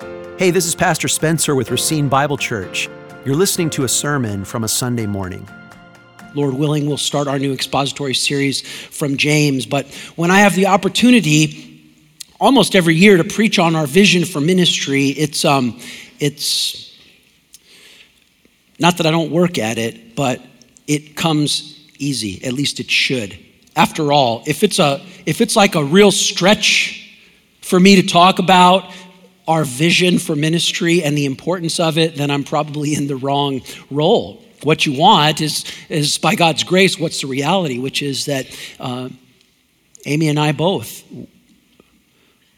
Hey, this is Pastor Spencer with Racine Bible Church. You're listening to a sermon from a Sunday morning. Lord willing, we'll start our new expository series from James. But when I have the opportunity almost every year to preach on our vision for ministry, it's, um, it's not that I don't work at it, but it comes easy. At least it should. After all, if it's, a, if it's like a real stretch for me to talk about our vision for ministry and the importance of it, then I'm probably in the wrong role. What you want is, is by God's grace, what's the reality, which is that uh, Amy and I both,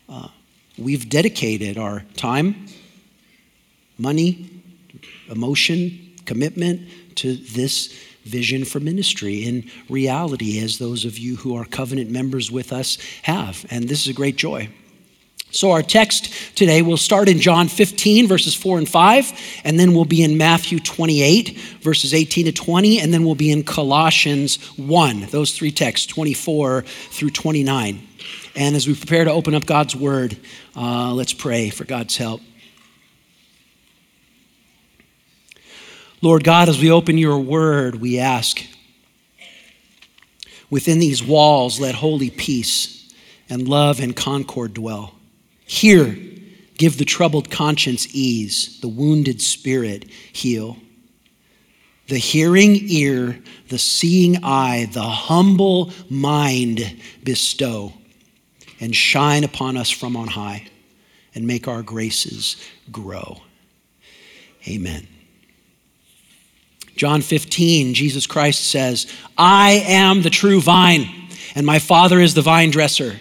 uh, we've dedicated our time, money, emotion, commitment to this vision for ministry in reality, as those of you who are covenant members with us have. And this is a great joy. So, our text today will start in John 15, verses 4 and 5, and then we'll be in Matthew 28, verses 18 to 20, and then we'll be in Colossians 1, those three texts, 24 through 29. And as we prepare to open up God's word, uh, let's pray for God's help. Lord God, as we open your word, we ask, within these walls, let holy peace and love and concord dwell. Here, give the troubled conscience ease, the wounded spirit heal. The hearing ear, the seeing eye, the humble mind bestow, and shine upon us from on high, and make our graces grow. Amen. John 15, Jesus Christ says, I am the true vine, and my Father is the vine dresser.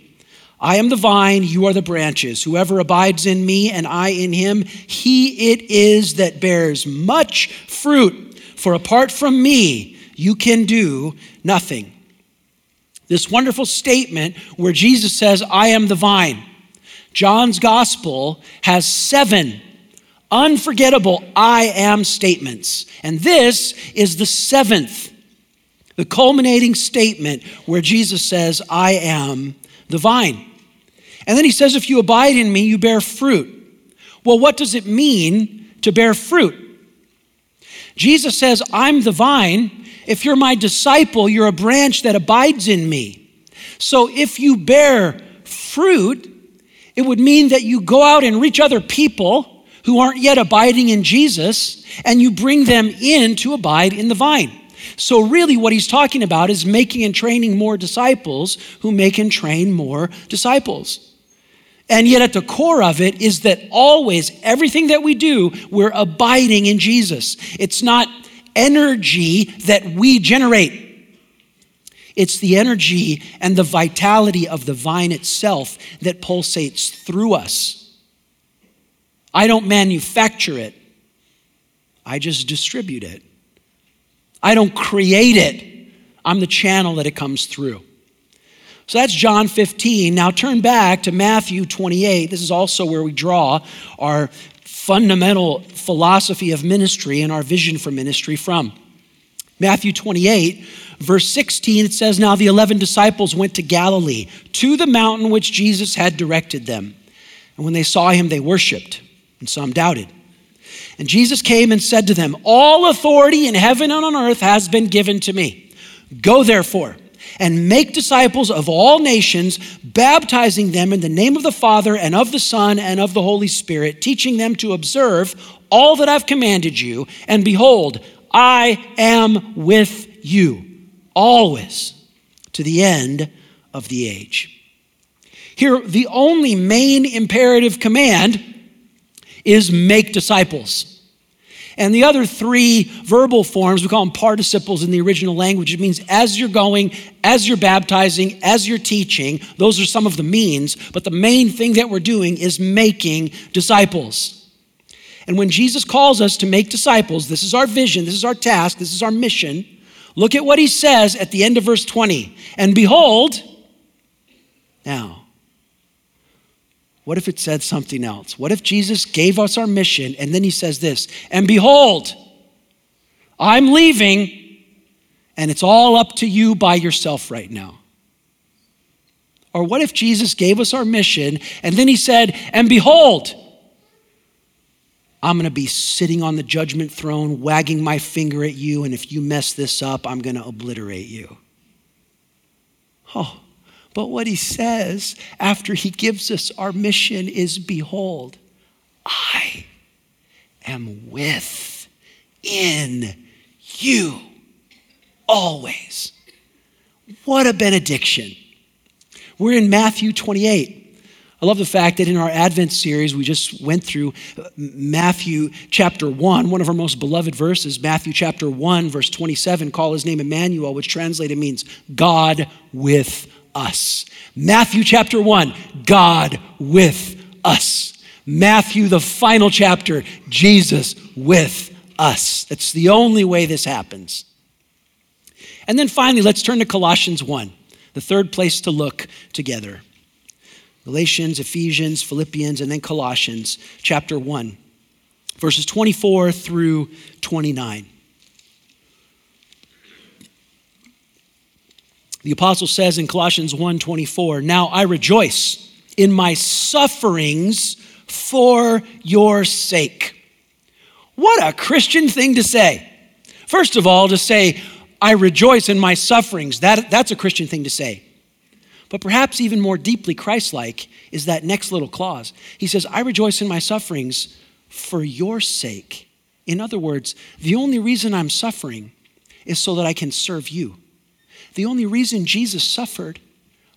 I am the vine, you are the branches. Whoever abides in me and I in him, he it is that bears much fruit. For apart from me, you can do nothing. This wonderful statement where Jesus says, I am the vine. John's gospel has seven unforgettable I am statements. And this is the seventh, the culminating statement where Jesus says, I am the vine. And then he says, If you abide in me, you bear fruit. Well, what does it mean to bear fruit? Jesus says, I'm the vine. If you're my disciple, you're a branch that abides in me. So if you bear fruit, it would mean that you go out and reach other people who aren't yet abiding in Jesus and you bring them in to abide in the vine. So, really, what he's talking about is making and training more disciples who make and train more disciples. And yet, at the core of it is that always, everything that we do, we're abiding in Jesus. It's not energy that we generate, it's the energy and the vitality of the vine itself that pulsates through us. I don't manufacture it, I just distribute it. I don't create it, I'm the channel that it comes through. So that's John 15. Now turn back to Matthew 28. This is also where we draw our fundamental philosophy of ministry and our vision for ministry from. Matthew 28, verse 16, it says, Now the 11 disciples went to Galilee, to the mountain which Jesus had directed them. And when they saw him, they worshiped, and some doubted. And Jesus came and said to them, All authority in heaven and on earth has been given to me. Go therefore and make disciples of all nations, baptizing them in the name of the Father and of the Son and of the Holy Spirit, teaching them to observe all that I've commanded you. And behold, I am with you always to the end of the age. Here, the only main imperative command is make disciples. And the other three verbal forms, we call them participles in the original language. It means as you're going, as you're baptizing, as you're teaching. Those are some of the means. But the main thing that we're doing is making disciples. And when Jesus calls us to make disciples, this is our vision, this is our task, this is our mission. Look at what he says at the end of verse 20. And behold, now, what if it said something else? What if Jesus gave us our mission and then he says this, and behold, I'm leaving and it's all up to you by yourself right now? Or what if Jesus gave us our mission and then he said, and behold, I'm going to be sitting on the judgment throne, wagging my finger at you, and if you mess this up, I'm going to obliterate you. Oh, but what he says after he gives us our mission is Behold, I am with in you always. What a benediction. We're in Matthew 28. I love the fact that in our Advent series, we just went through uh, Matthew chapter 1, one of our most beloved verses, Matthew chapter 1, verse 27, call his name Emmanuel, which translated means God with us. Matthew chapter 1, God with us. Matthew, the final chapter, Jesus with us. That's the only way this happens. And then finally, let's turn to Colossians 1, the third place to look together. Galatians, Ephesians, Philippians, and then Colossians chapter 1, verses 24 through 29. The apostle says in Colossians 1:24, "Now I rejoice in my sufferings for your sake." What a Christian thing to say. First of all, to say, "I rejoice in my sufferings." That, that's a Christian thing to say. But perhaps even more deeply Christ like is that next little clause. He says, I rejoice in my sufferings for your sake. In other words, the only reason I'm suffering is so that I can serve you. The only reason Jesus suffered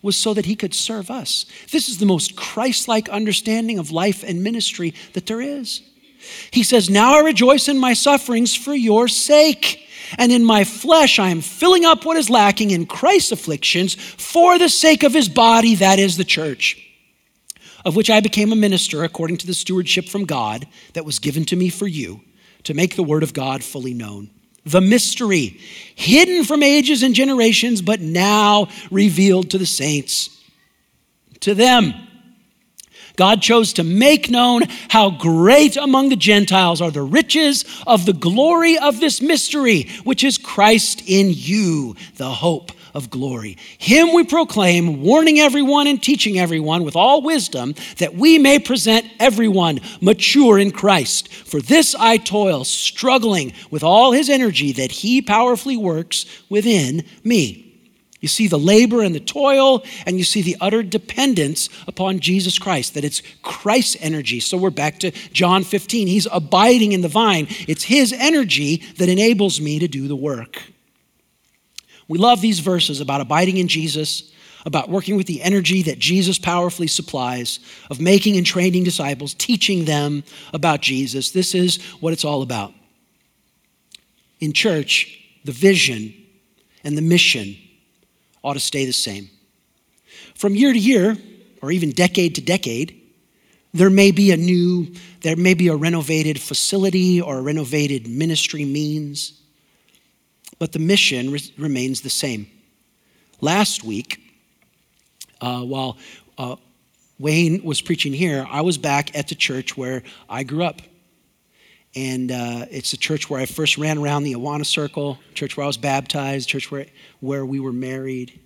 was so that he could serve us. This is the most Christ like understanding of life and ministry that there is. He says, Now I rejoice in my sufferings for your sake. And in my flesh, I am filling up what is lacking in Christ's afflictions for the sake of his body, that is the church, of which I became a minister according to the stewardship from God that was given to me for you, to make the word of God fully known. The mystery, hidden from ages and generations, but now revealed to the saints. To them, God chose to make known how great among the Gentiles are the riches of the glory of this mystery, which is Christ in you, the hope of glory. Him we proclaim, warning everyone and teaching everyone with all wisdom, that we may present everyone mature in Christ. For this I toil, struggling with all his energy that he powerfully works within me. You see the labor and the toil, and you see the utter dependence upon Jesus Christ, that it's Christ's energy. So we're back to John 15. He's abiding in the vine. It's his energy that enables me to do the work. We love these verses about abiding in Jesus, about working with the energy that Jesus powerfully supplies, of making and training disciples, teaching them about Jesus. This is what it's all about. In church, the vision and the mission ought to stay the same. From year to year, or even decade to decade, there may be a new, there may be a renovated facility or a renovated ministry means, but the mission re- remains the same. Last week, uh, while uh, Wayne was preaching here, I was back at the church where I grew up. And uh, it's the church where I first ran around the Awana Circle, church where I was baptized, church where, where we were married.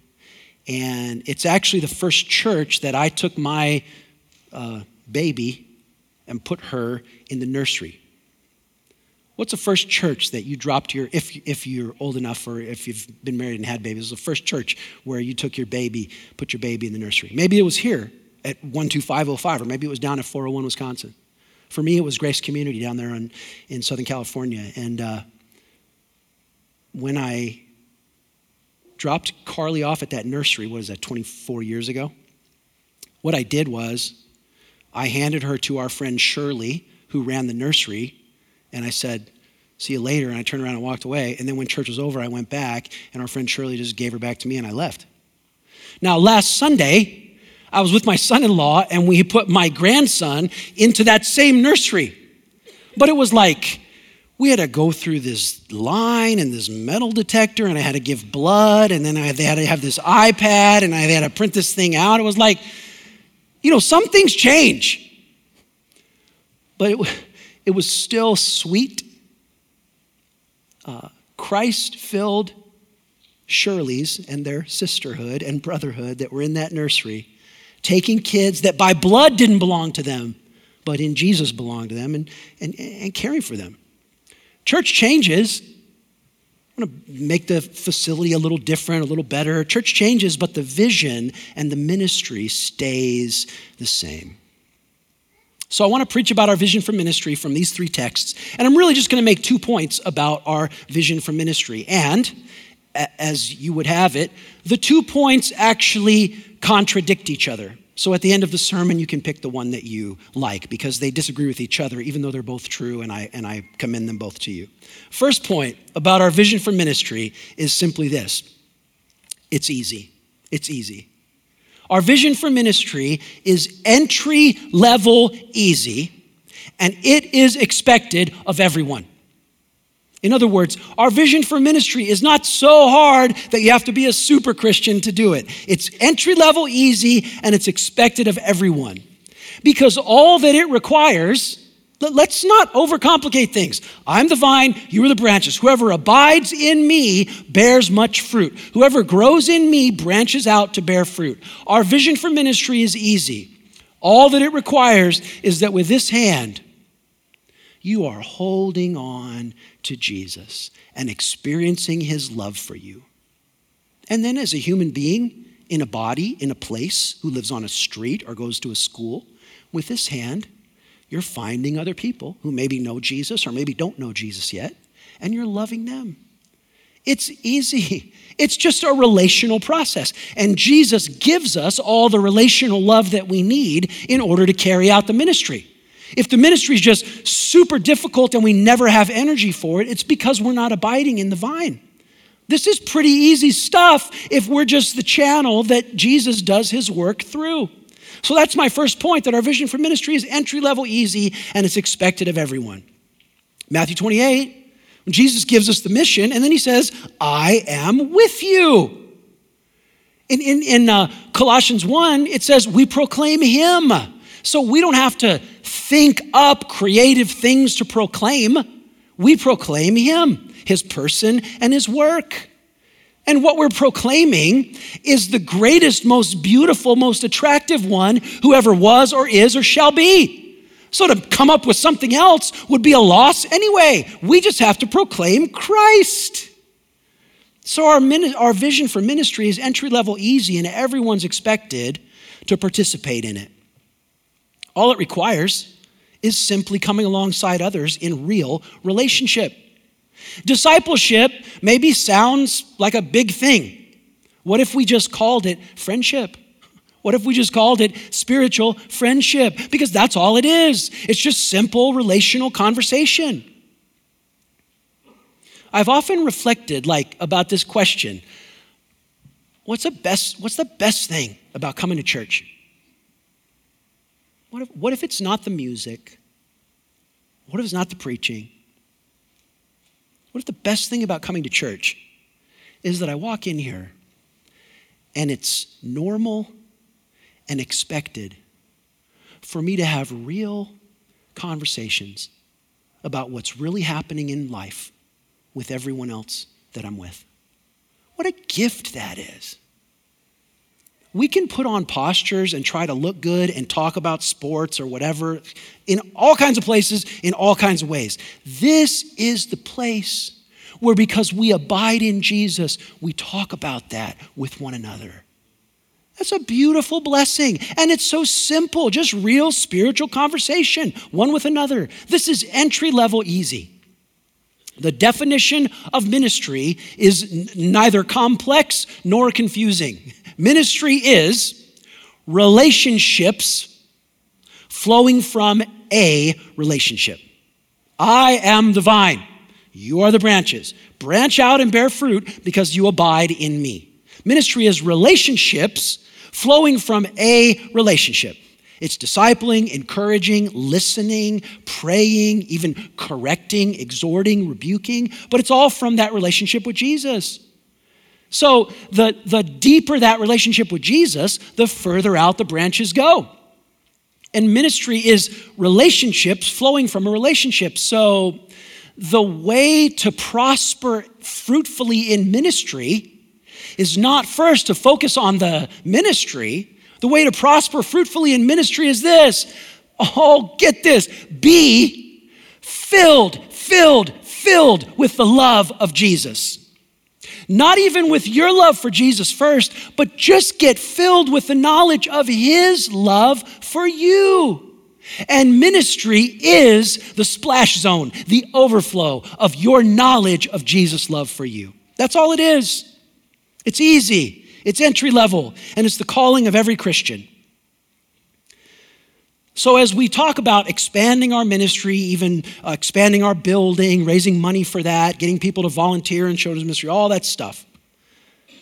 And it's actually the first church that I took my uh, baby and put her in the nursery. What's the first church that you dropped your, if, if you're old enough or if you've been married and had babies, the first church where you took your baby, put your baby in the nursery? Maybe it was here at 12505, or maybe it was down at 401 Wisconsin. For me, it was Grace Community down there in, in Southern California. And uh, when I dropped Carly off at that nursery, what is that, 24 years ago? What I did was I handed her to our friend Shirley, who ran the nursery, and I said, See you later. And I turned around and walked away. And then when church was over, I went back, and our friend Shirley just gave her back to me, and I left. Now, last Sunday, I was with my son in law and we put my grandson into that same nursery. But it was like we had to go through this line and this metal detector, and I had to give blood, and then I they had to have this iPad, and I had to print this thing out. It was like, you know, some things change, but it, it was still sweet. Uh, Christ filled Shirley's and their sisterhood and brotherhood that were in that nursery, taking kids that by blood didn't belong to them, but in Jesus belonged to them, and, and, and caring for them. Church changes. I want to make the facility a little different, a little better. Church changes, but the vision and the ministry stays the same. So I want to preach about our vision for ministry from these three texts. And I'm really just going to make two points about our vision for ministry. And as you would have it, the two points actually contradict each other. So at the end of the sermon, you can pick the one that you like because they disagree with each other, even though they're both true, and I, and I commend them both to you. First point about our vision for ministry is simply this it's easy. It's easy. Our vision for ministry is entry level easy, and it is expected of everyone. In other words, our vision for ministry is not so hard that you have to be a super Christian to do it. It's entry level easy and it's expected of everyone. Because all that it requires, let's not overcomplicate things. I'm the vine, you are the branches. Whoever abides in me bears much fruit. Whoever grows in me branches out to bear fruit. Our vision for ministry is easy. All that it requires is that with this hand, you are holding on to Jesus and experiencing his love for you. And then, as a human being in a body, in a place, who lives on a street or goes to a school, with this hand, you're finding other people who maybe know Jesus or maybe don't know Jesus yet, and you're loving them. It's easy. It's just a relational process. And Jesus gives us all the relational love that we need in order to carry out the ministry. If the ministry is just super difficult and we never have energy for it, it's because we're not abiding in the vine. This is pretty easy stuff if we're just the channel that Jesus does his work through. So that's my first point that our vision for ministry is entry level easy and it's expected of everyone. Matthew 28, when Jesus gives us the mission, and then he says, I am with you. In, in, in uh, Colossians 1, it says, We proclaim him. So we don't have to think up creative things to proclaim. We proclaim Him, His person, and His work. And what we're proclaiming is the greatest, most beautiful, most attractive one who ever was or is or shall be. So to come up with something else would be a loss anyway. We just have to proclaim Christ. So our, our vision for ministry is entry level easy, and everyone's expected to participate in it. All it requires is simply coming alongside others in real relationship. Discipleship maybe sounds like a big thing. What if we just called it friendship? What if we just called it spiritual friendship? Because that's all it is. It's just simple relational conversation. I've often reflected like about this question. What's the best what's the best thing about coming to church? What if, what if it's not the music? What if it's not the preaching? What if the best thing about coming to church is that I walk in here and it's normal and expected for me to have real conversations about what's really happening in life with everyone else that I'm with? What a gift that is we can put on postures and try to look good and talk about sports or whatever in all kinds of places, in all kinds of ways. This is the place where, because we abide in Jesus, we talk about that with one another. That's a beautiful blessing. And it's so simple, just real spiritual conversation, one with another. This is entry level easy. The definition of ministry is n- neither complex nor confusing. Ministry is relationships flowing from a relationship. I am the vine, you are the branches. Branch out and bear fruit because you abide in me. Ministry is relationships flowing from a relationship. It's discipling, encouraging, listening, praying, even correcting, exhorting, rebuking, but it's all from that relationship with Jesus. So the, the deeper that relationship with Jesus, the further out the branches go. And ministry is relationships flowing from a relationship. So the way to prosper fruitfully in ministry is not first to focus on the ministry. The way to prosper fruitfully in ministry is this. Oh, get this. Be filled, filled, filled with the love of Jesus. Not even with your love for Jesus first, but just get filled with the knowledge of His love for you. And ministry is the splash zone, the overflow of your knowledge of Jesus' love for you. That's all it is. It's easy, it's entry level, and it's the calling of every Christian. So, as we talk about expanding our ministry, even uh, expanding our building, raising money for that, getting people to volunteer in children's ministry, all that stuff,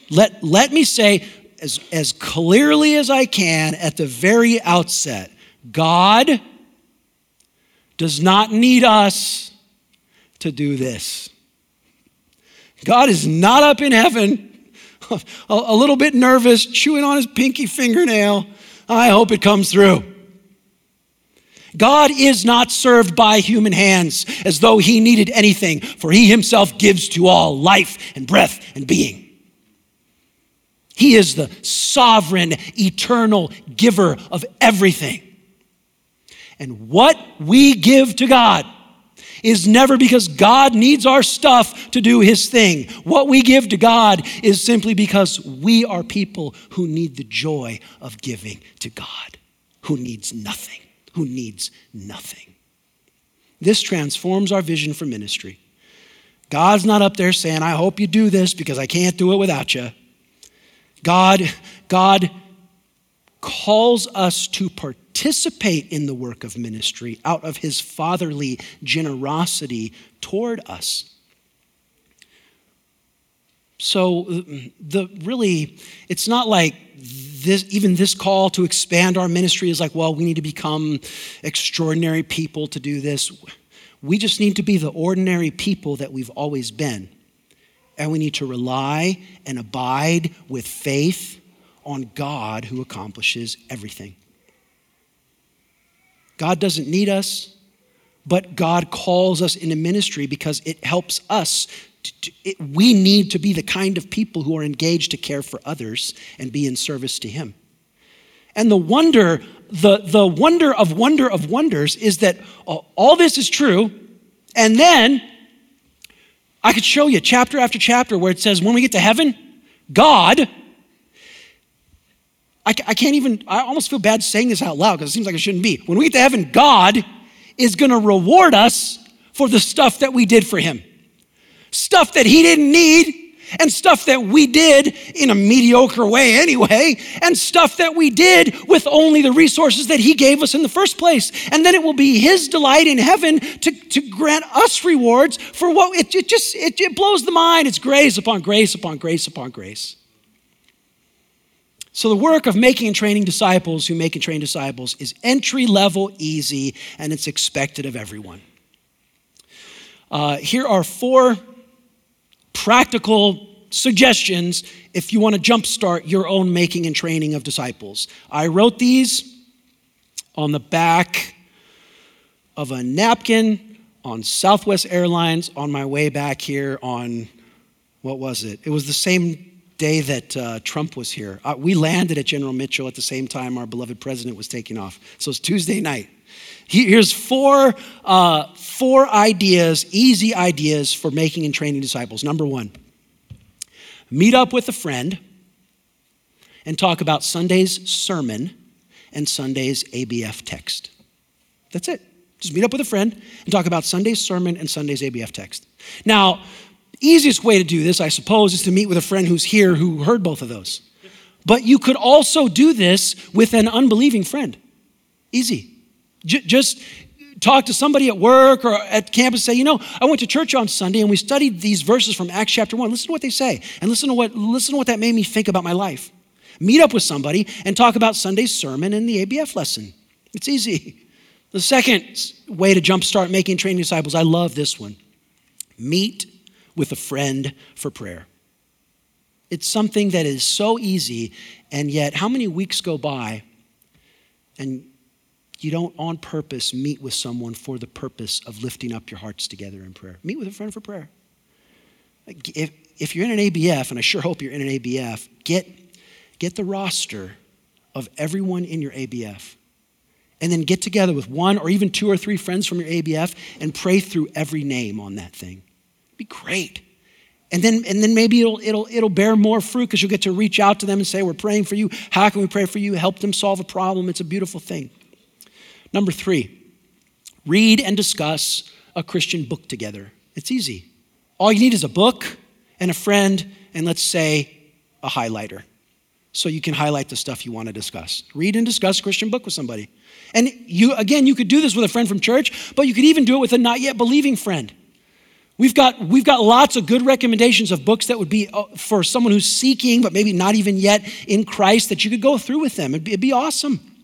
let, let me say as, as clearly as I can at the very outset God does not need us to do this. God is not up in heaven, a, a little bit nervous, chewing on his pinky fingernail. I hope it comes through. God is not served by human hands as though he needed anything, for he himself gives to all life and breath and being. He is the sovereign, eternal giver of everything. And what we give to God is never because God needs our stuff to do his thing. What we give to God is simply because we are people who need the joy of giving to God, who needs nothing who needs nothing. This transforms our vision for ministry. God's not up there saying, I hope you do this because I can't do it without you. God, God calls us to participate in the work of ministry out of his fatherly generosity toward us. So the really it's not like this, even this call to expand our ministry is like, well, we need to become extraordinary people to do this. We just need to be the ordinary people that we've always been. And we need to rely and abide with faith on God who accomplishes everything. God doesn't need us, but God calls us into ministry because it helps us it, we need to be the kind of people who are engaged to care for others and be in service to Him. And the wonder, the, the wonder of wonder of wonders is that all this is true, and then I could show you chapter after chapter where it says, when we get to heaven, God, I, I can't even, I almost feel bad saying this out loud because it seems like it shouldn't be. When we get to heaven, God is going to reward us for the stuff that we did for Him stuff that he didn't need and stuff that we did in a mediocre way anyway, and stuff that we did with only the resources that He gave us in the first place. And then it will be His delight in heaven to, to grant us rewards for what it, it just it, it blows the mind. It's grace upon grace upon grace upon grace. So, the work of making and training disciples who make and train disciples is entry level easy, and it's expected of everyone. Uh, here are four practical suggestions if you want to jumpstart your own making and training of disciples. I wrote these on the back of a napkin on Southwest Airlines on my way back here on, what was it? It was the same day that uh, Trump was here. Uh, we landed at General Mitchell at the same time our beloved president was taking off. So it's Tuesday night. Here's four, uh, four ideas, easy ideas for making and training disciples. Number one, meet up with a friend and talk about Sunday's sermon and Sunday's ABF text. That's it. Just meet up with a friend and talk about Sunday's sermon and Sunday's ABF text. Now, easiest way to do this, I suppose, is to meet with a friend who's here who heard both of those. But you could also do this with an unbelieving friend. Easy. J- just talk to somebody at work or at campus say, you know, I went to church on Sunday and we studied these verses from Acts chapter 1. Listen to what they say and listen to what, listen to what that made me think about my life. Meet up with somebody and talk about Sunday's sermon and the ABF lesson. It's easy. The second way to jumpstart making training disciples, I love this one meet with a friend for prayer. It's something that is so easy, and yet, how many weeks go by and you don't on purpose meet with someone for the purpose of lifting up your hearts together in prayer? Meet with a friend for prayer. If, if you're in an ABF, and I sure hope you're in an ABF, get, get the roster of everyone in your ABF. And then get together with one or even two or three friends from your ABF and pray through every name on that thing. It'd be great. And then, and then maybe it'll, it'll, it'll bear more fruit because you'll get to reach out to them and say, We're praying for you. How can we pray for you? Help them solve a problem. It's a beautiful thing. Number three, read and discuss a Christian book together. It's easy. All you need is a book and a friend, and let's say a highlighter. So you can highlight the stuff you want to discuss. Read and discuss a Christian book with somebody. And you, again, you could do this with a friend from church, but you could even do it with a not yet believing friend. We've got, we've got lots of good recommendations of books that would be uh, for someone who's seeking, but maybe not even yet in Christ, that you could go through with them. It'd be, it'd be awesome.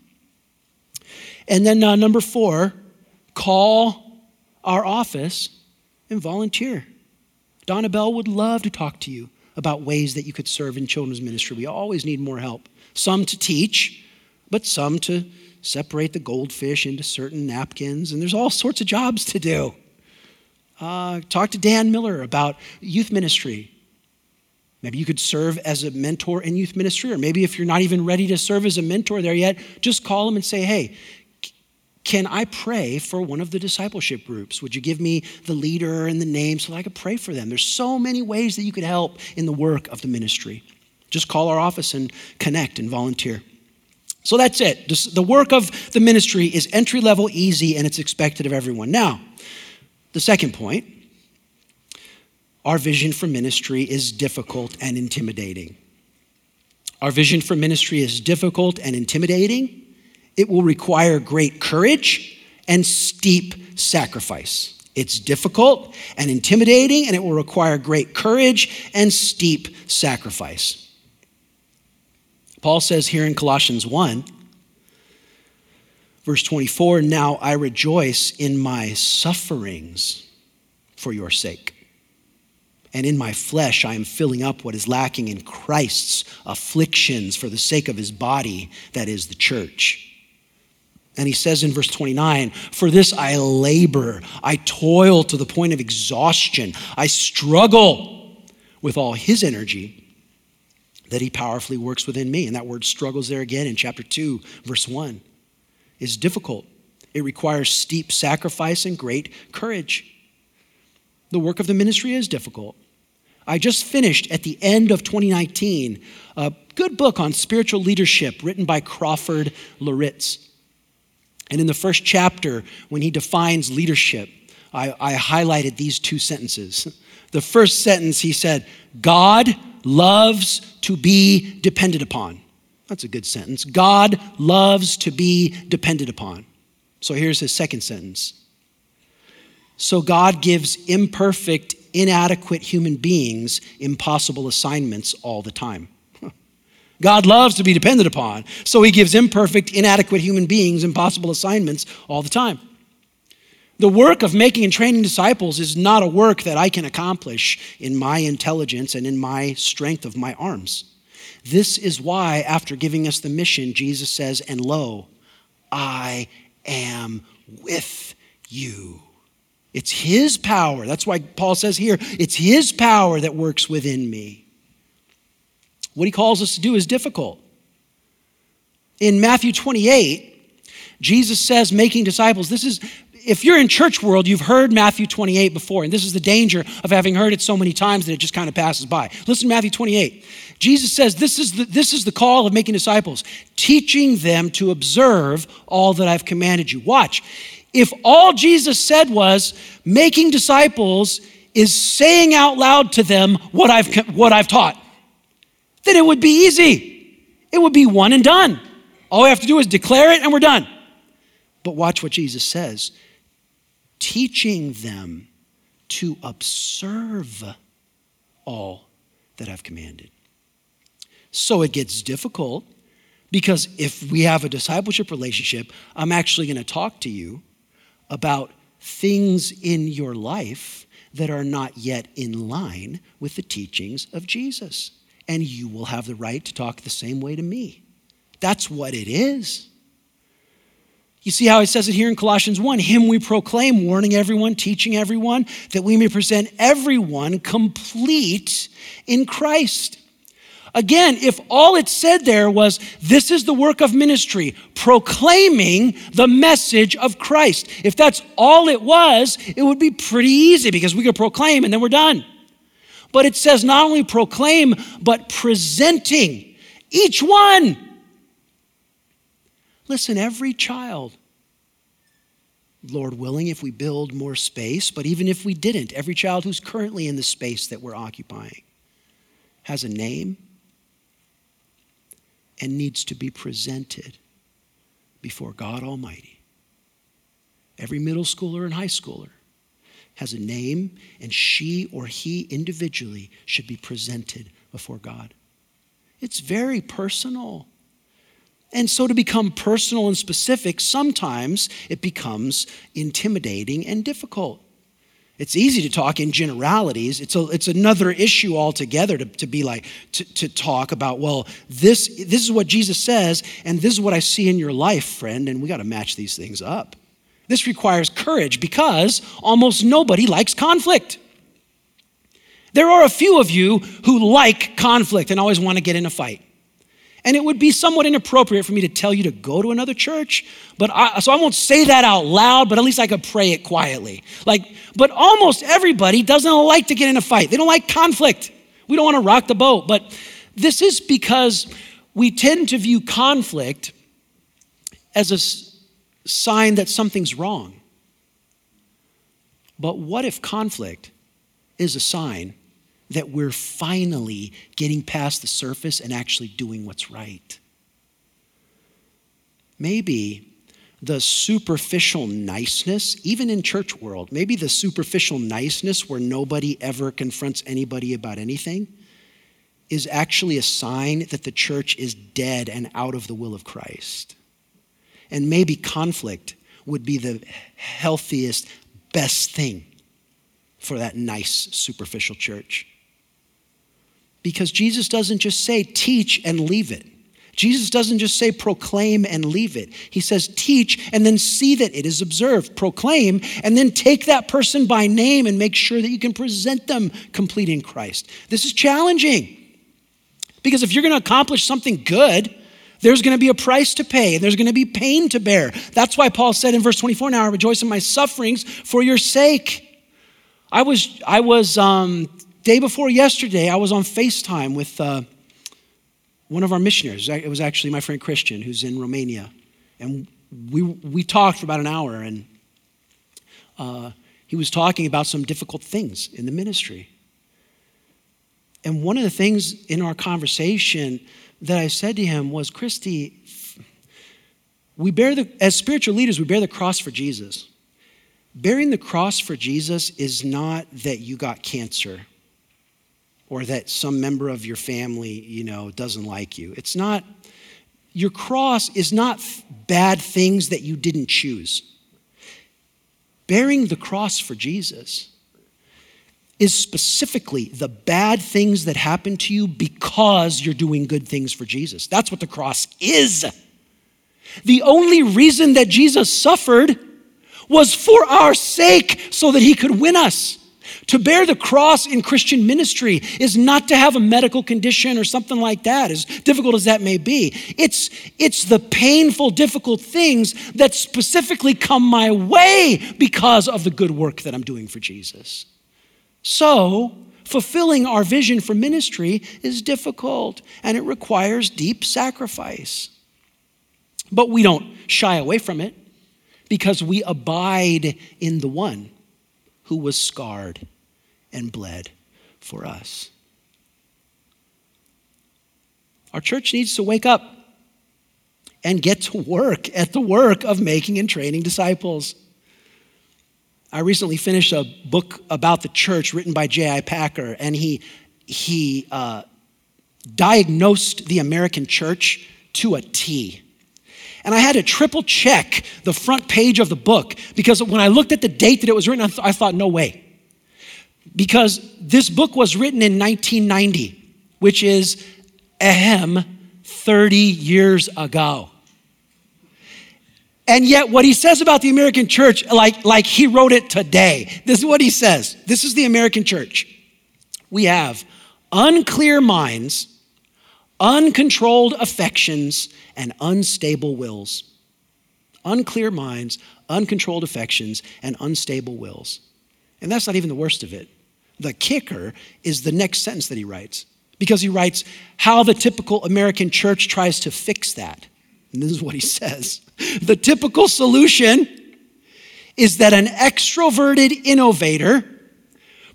And then uh, number four, call our office and volunteer. Donna Bell would love to talk to you about ways that you could serve in children's ministry. We always need more help. Some to teach, but some to separate the goldfish into certain napkins, and there's all sorts of jobs to do. Uh, talk to Dan Miller about youth ministry. Maybe you could serve as a mentor in youth ministry, or maybe if you're not even ready to serve as a mentor there yet, just call him and say, hey, can I pray for one of the discipleship groups? Would you give me the leader and the name so I could pray for them? There's so many ways that you could help in the work of the ministry. Just call our office and connect and volunteer. So that's it. The work of the ministry is entry level, easy, and it's expected of everyone. Now, the second point our vision for ministry is difficult and intimidating. Our vision for ministry is difficult and intimidating. It will require great courage and steep sacrifice. It's difficult and intimidating, and it will require great courage and steep sacrifice. Paul says here in Colossians 1, verse 24 Now I rejoice in my sufferings for your sake. And in my flesh, I am filling up what is lacking in Christ's afflictions for the sake of his body, that is the church. And he says in verse 29 For this I labor, I toil to the point of exhaustion, I struggle with all his energy that he powerfully works within me. And that word struggles there again in chapter 2, verse 1 is difficult. It requires steep sacrifice and great courage. The work of the ministry is difficult. I just finished at the end of 2019 a good book on spiritual leadership written by Crawford Loritts. And in the first chapter, when he defines leadership, I, I highlighted these two sentences. The first sentence, he said, God loves to be depended upon. That's a good sentence. God loves to be depended upon. So here's his second sentence. So God gives imperfect, inadequate human beings impossible assignments all the time. God loves to be depended upon, so he gives imperfect, inadequate human beings impossible assignments all the time. The work of making and training disciples is not a work that I can accomplish in my intelligence and in my strength of my arms. This is why, after giving us the mission, Jesus says, And lo, I am with you. It's His power. That's why Paul says here, it's His power that works within me. What he calls us to do is difficult. In Matthew 28, Jesus says, making disciples, this is, if you're in church world, you've heard Matthew 28 before, and this is the danger of having heard it so many times that it just kind of passes by. Listen Matthew 28. Jesus says, this is, the, this is the call of making disciples, teaching them to observe all that I've commanded you. Watch. If all Jesus said was, making disciples is saying out loud to them what I've, what I've taught, then it would be easy. It would be one and done. All we have to do is declare it and we're done. But watch what Jesus says teaching them to observe all that I've commanded. So it gets difficult, Because if we have a discipleship relationship, I'm actually going to talk to you about things in your life that are not yet in line with the teachings of Jesus. And you will have the right to talk the same way to me. That's what it is. You see how it says it here in Colossians 1 Him we proclaim, warning everyone, teaching everyone, that we may present everyone complete in Christ. Again, if all it said there was, this is the work of ministry, proclaiming the message of Christ, if that's all it was, it would be pretty easy because we could proclaim and then we're done. But it says not only proclaim, but presenting each one. Listen, every child, Lord willing, if we build more space, but even if we didn't, every child who's currently in the space that we're occupying has a name and needs to be presented before God Almighty. Every middle schooler and high schooler has a name, and she or he individually should be presented before God. It's very personal. And so, to become personal and specific, sometimes it becomes intimidating and difficult. It's easy to talk in generalities. It's, a, it's another issue altogether to, to be like, to, to talk about, well, this, this is what Jesus says, and this is what I see in your life, friend, and we got to match these things up. This requires courage because almost nobody likes conflict. There are a few of you who like conflict and always want to get in a fight. And it would be somewhat inappropriate for me to tell you to go to another church, but I, so I won't say that out loud, but at least I could pray it quietly. Like, but almost everybody doesn't like to get in a fight. They don't like conflict. We don't want to rock the boat. But this is because we tend to view conflict as a sign that something's wrong. But what if conflict is a sign that we're finally getting past the surface and actually doing what's right. Maybe the superficial niceness, even in church world, maybe the superficial niceness where nobody ever confronts anybody about anything is actually a sign that the church is dead and out of the will of Christ. And maybe conflict would be the healthiest, best thing for that nice, superficial church. Because Jesus doesn't just say teach and leave it. Jesus doesn't just say proclaim and leave it. He says teach and then see that it is observed. Proclaim and then take that person by name and make sure that you can present them complete in Christ. This is challenging because if you're going to accomplish something good, there's going to be a price to pay and there's going to be pain to bear. That's why Paul said in verse 24, Now I rejoice in my sufferings for your sake. I was, I was um, Day before yesterday, I was on FaceTime with uh, one of our missionaries. It was actually my friend Christian, who's in Romania. And we, we talked for about an hour, and uh, he was talking about some difficult things in the ministry. And one of the things in our conversation that I said to him was, Christy, we bear the, as spiritual leaders, we bear the cross for Jesus. Bearing the cross for Jesus is not that you got cancer or that some member of your family, you know, doesn't like you. It's not, your cross is not bad things that you didn't choose. Bearing the cross for Jesus is specifically the bad things that happen to you because you're doing good things for Jesus. That's what the cross is. The only reason that Jesus suffered was for our sake so that he could win us. To bear the cross in Christian ministry is not to have a medical condition or something like that, as difficult as that may be. It's, it's the painful, difficult things that specifically come my way because of the good work that I'm doing for Jesus. So, fulfilling our vision for ministry is difficult and it requires deep sacrifice. But we don't shy away from it because we abide in the one who was scarred and bled for us. Our church needs to wake up and get to work at the work of making and training disciples. I recently finished a book about the church written by J.I. Packer, and he, he uh, diagnosed the American church to a T. And I had to triple check the front page of the book because when I looked at the date that it was written, I, th- I thought, no way. Because this book was written in 1990, which is, ahem, 30 years ago. And yet, what he says about the American church, like, like he wrote it today, this is what he says. This is the American church. We have unclear minds, uncontrolled affections, and unstable wills. Unclear minds, uncontrolled affections, and unstable wills. And that's not even the worst of it. The kicker is the next sentence that he writes, because he writes how the typical American church tries to fix that. And this is what he says The typical solution is that an extroverted innovator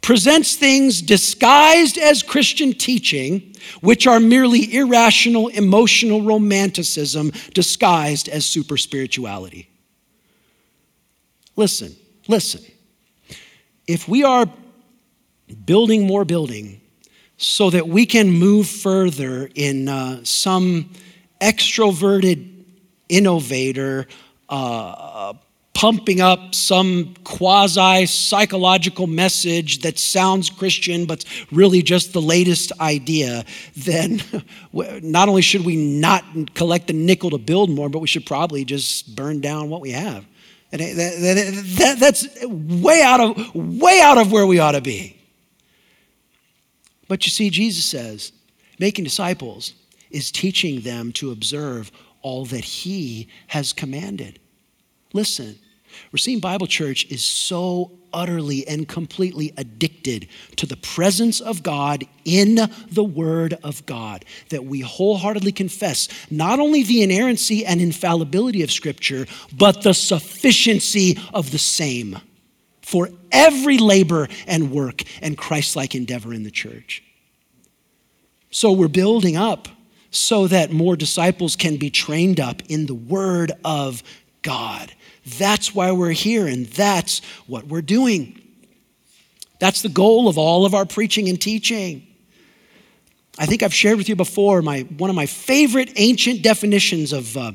presents things disguised as Christian teaching, which are merely irrational emotional romanticism disguised as super spirituality. Listen, listen. If we are building more building so that we can move further in uh, some extroverted innovator uh, pumping up some quasi psychological message that sounds Christian but really just the latest idea, then not only should we not collect the nickel to build more, but we should probably just burn down what we have. And that, that, that's way out of way out of where we ought to be. But you see, Jesus says, making disciples is teaching them to observe all that He has commanded. Listen, Racine Bible Church is so utterly and completely addicted to the presence of God in the Word of God that we wholeheartedly confess not only the inerrancy and infallibility of Scripture, but the sufficiency of the same for every labor and work and Christ like endeavor in the church. So we're building up so that more disciples can be trained up in the Word of God. That's why we're here, and that's what we're doing. That's the goal of all of our preaching and teaching. I think I've shared with you before my, one of my favorite ancient definitions of uh,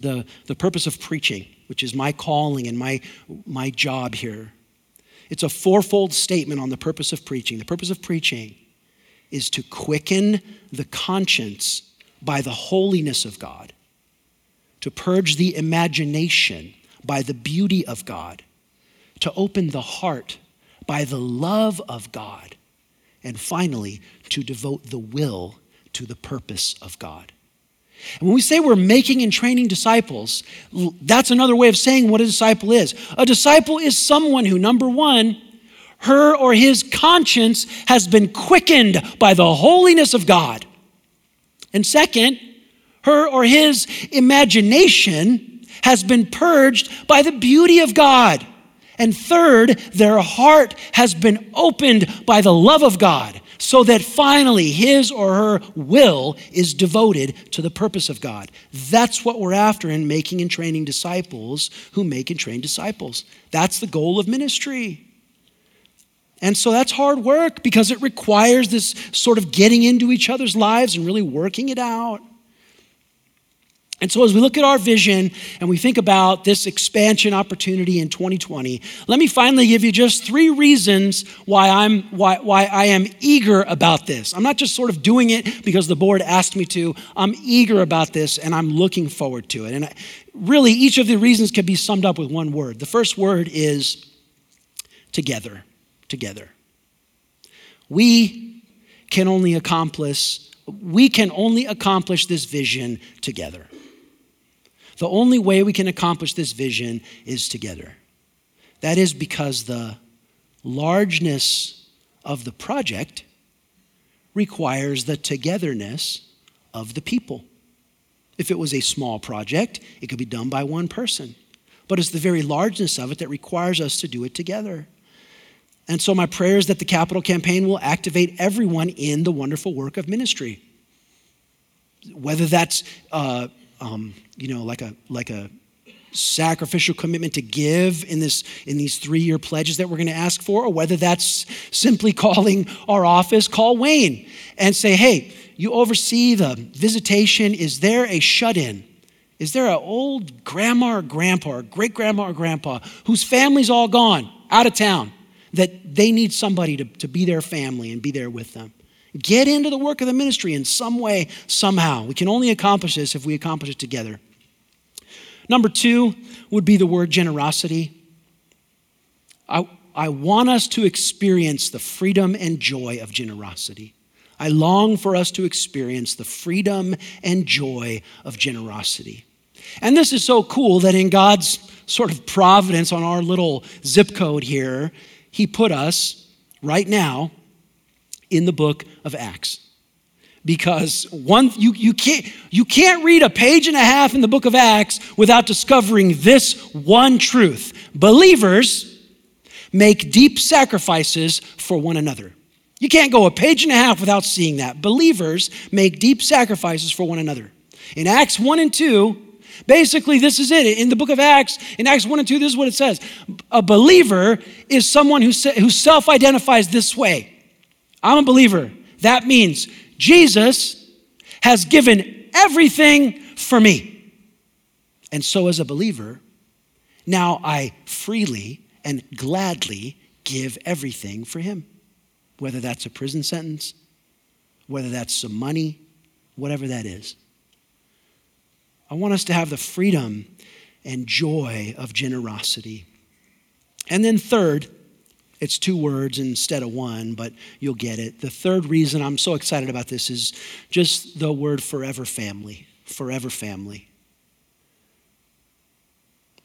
the, the purpose of preaching, which is my calling and my, my job here. It's a fourfold statement on the purpose of preaching. The purpose of preaching is to quicken the conscience by the holiness of God, to purge the imagination by the beauty of God, to open the heart by the love of God, and finally, to devote the will to the purpose of God. And when we say we're making and training disciples, that's another way of saying what a disciple is. A disciple is someone who, number one, her or his conscience has been quickened by the holiness of God. And second, her or his imagination has been purged by the beauty of God. And third, their heart has been opened by the love of God, so that finally his or her will is devoted to the purpose of God. That's what we're after in making and training disciples who make and train disciples. That's the goal of ministry. And so that's hard work because it requires this sort of getting into each other's lives and really working it out. And so, as we look at our vision and we think about this expansion opportunity in 2020, let me finally give you just three reasons why, I'm, why, why I am eager about this. I'm not just sort of doing it because the board asked me to, I'm eager about this and I'm looking forward to it. And really, each of the reasons can be summed up with one word. The first word is together together. We can only accomplish we can only accomplish this vision together. The only way we can accomplish this vision is together. That is because the largeness of the project requires the togetherness of the people. If it was a small project, it could be done by one person. But it's the very largeness of it that requires us to do it together. And so, my prayer is that the capital campaign will activate everyone in the wonderful work of ministry. Whether that's, uh, um, you know, like a, like a sacrificial commitment to give in this in these three-year pledges that we're going to ask for or whether that's simply calling our office call wayne and say hey you oversee the visitation. Is there a shut-in? Is there an old grandma or grandpa or great grandma or grandpa whose family's all gone out of town that they need somebody to, to be their family and be there with them get into the work of the ministry in some way somehow we can only accomplish this if we accomplish it together Number two would be the word generosity. I, I want us to experience the freedom and joy of generosity. I long for us to experience the freedom and joy of generosity. And this is so cool that in God's sort of providence on our little zip code here, He put us right now in the book of Acts. Because one you, you can't you can't read a page and a half in the book of acts without discovering this one truth. Believers make deep sacrifices for one another. You can't go a page and a half without seeing that. Believers make deep sacrifices for one another. In acts 1 and 2 basically this is it. In the book of acts in acts 1 and 2 this is what it says. A believer is someone who, who self-identifies this way. I'm a believer. That means Jesus has given everything for me. And so, as a believer, now I freely and gladly give everything for him, whether that's a prison sentence, whether that's some money, whatever that is. I want us to have the freedom and joy of generosity. And then, third, it's two words instead of one, but you'll get it. The third reason I'm so excited about this is just the word forever family. Forever family.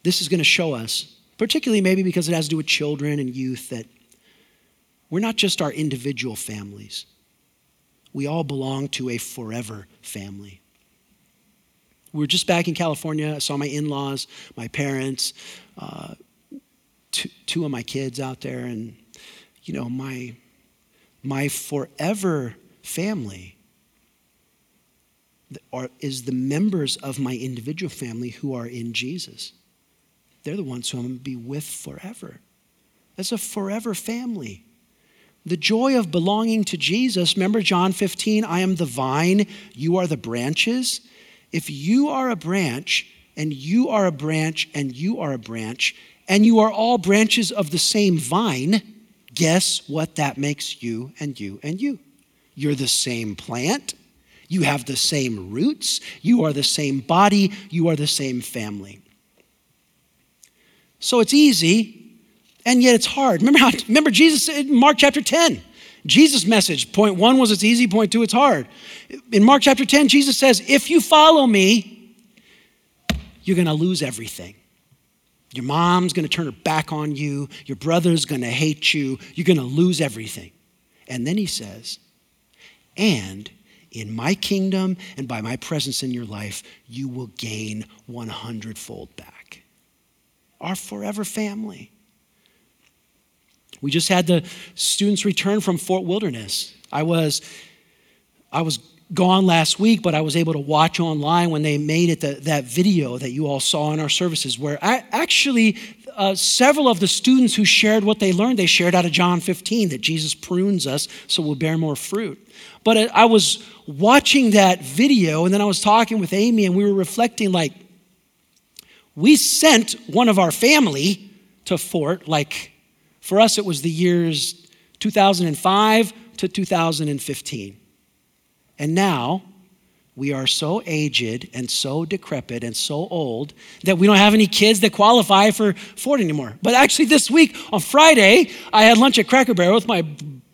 This is going to show us, particularly maybe because it has to do with children and youth, that we're not just our individual families, we all belong to a forever family. We were just back in California. I saw my in laws, my parents. Uh, two, two of my kids out there and, you know, my, my forever family are, is the members of my individual family who are in Jesus. They're the ones who I'm going to be with forever. That's a forever family. The joy of belonging to Jesus, remember John 15, I am the vine, you are the branches. If you are a branch, and you are a branch, and you are a branch, and you are all branches of the same vine, guess what that makes you and you and you? You're the same plant. You have the same roots. You are the same body. You are the same family. So it's easy, and yet it's hard. Remember how, remember Jesus said in Mark chapter 10. Jesus' message, point one was it's easy, point two, it's hard. In Mark chapter 10, Jesus says, If you follow me, you're going to lose everything. Your mom's going to turn her back on you. Your brother's going to hate you. You're going to lose everything. And then he says, and in my kingdom and by my presence in your life, you will gain 100 fold back. Our forever family. We just had the students return from Fort Wilderness. I was, I was gone last week, but I was able to watch online when they made it the, that video that you all saw in our services, where I, actually uh, several of the students who shared what they learned, they shared out of John 15 that Jesus prunes us so we'll bear more fruit. But I was watching that video, and then I was talking with Amy, and we were reflecting like, we sent one of our family to Fort, like for us, it was the years 2005 to 2015. And now we are so aged and so decrepit and so old that we don't have any kids that qualify for Fort anymore. But actually, this week on Friday, I had lunch at Cracker Barrel with my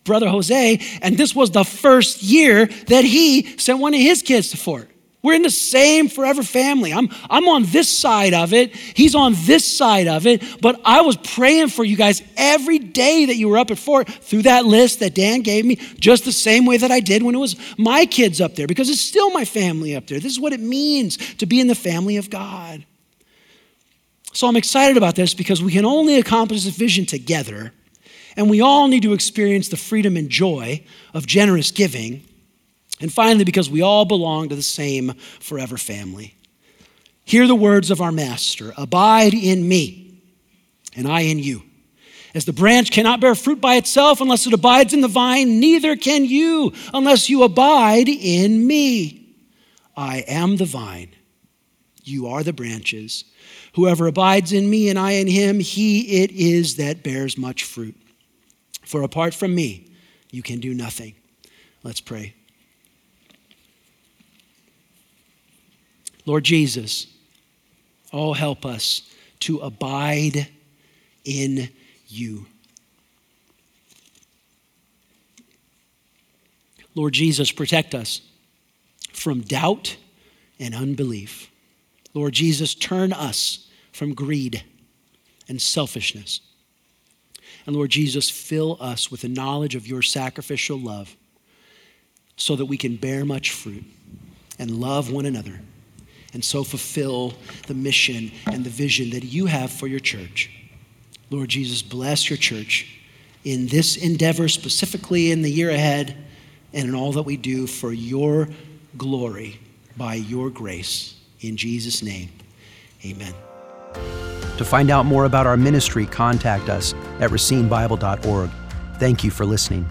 brother Jose, and this was the first year that he sent one of his kids to Fort. We're in the same forever family. I'm, I'm on this side of it. He's on this side of it. But I was praying for you guys every day that you were up at Fort through that list that Dan gave me, just the same way that I did when it was my kids up there, because it's still my family up there. This is what it means to be in the family of God. So I'm excited about this because we can only accomplish this vision together. And we all need to experience the freedom and joy of generous giving and finally, because we all belong to the same forever family. Hear the words of our Master Abide in me, and I in you. As the branch cannot bear fruit by itself unless it abides in the vine, neither can you unless you abide in me. I am the vine, you are the branches. Whoever abides in me and I in him, he it is that bears much fruit. For apart from me, you can do nothing. Let's pray. Lord Jesus, oh, help us to abide in you. Lord Jesus, protect us from doubt and unbelief. Lord Jesus, turn us from greed and selfishness. And Lord Jesus, fill us with the knowledge of your sacrificial love so that we can bear much fruit and love one another and so fulfill the mission and the vision that you have for your church. Lord Jesus, bless your church in this endeavor, specifically in the year ahead, and in all that we do for your glory by your grace. In Jesus' name, amen. To find out more about our ministry, contact us at racinebible.org. Thank you for listening.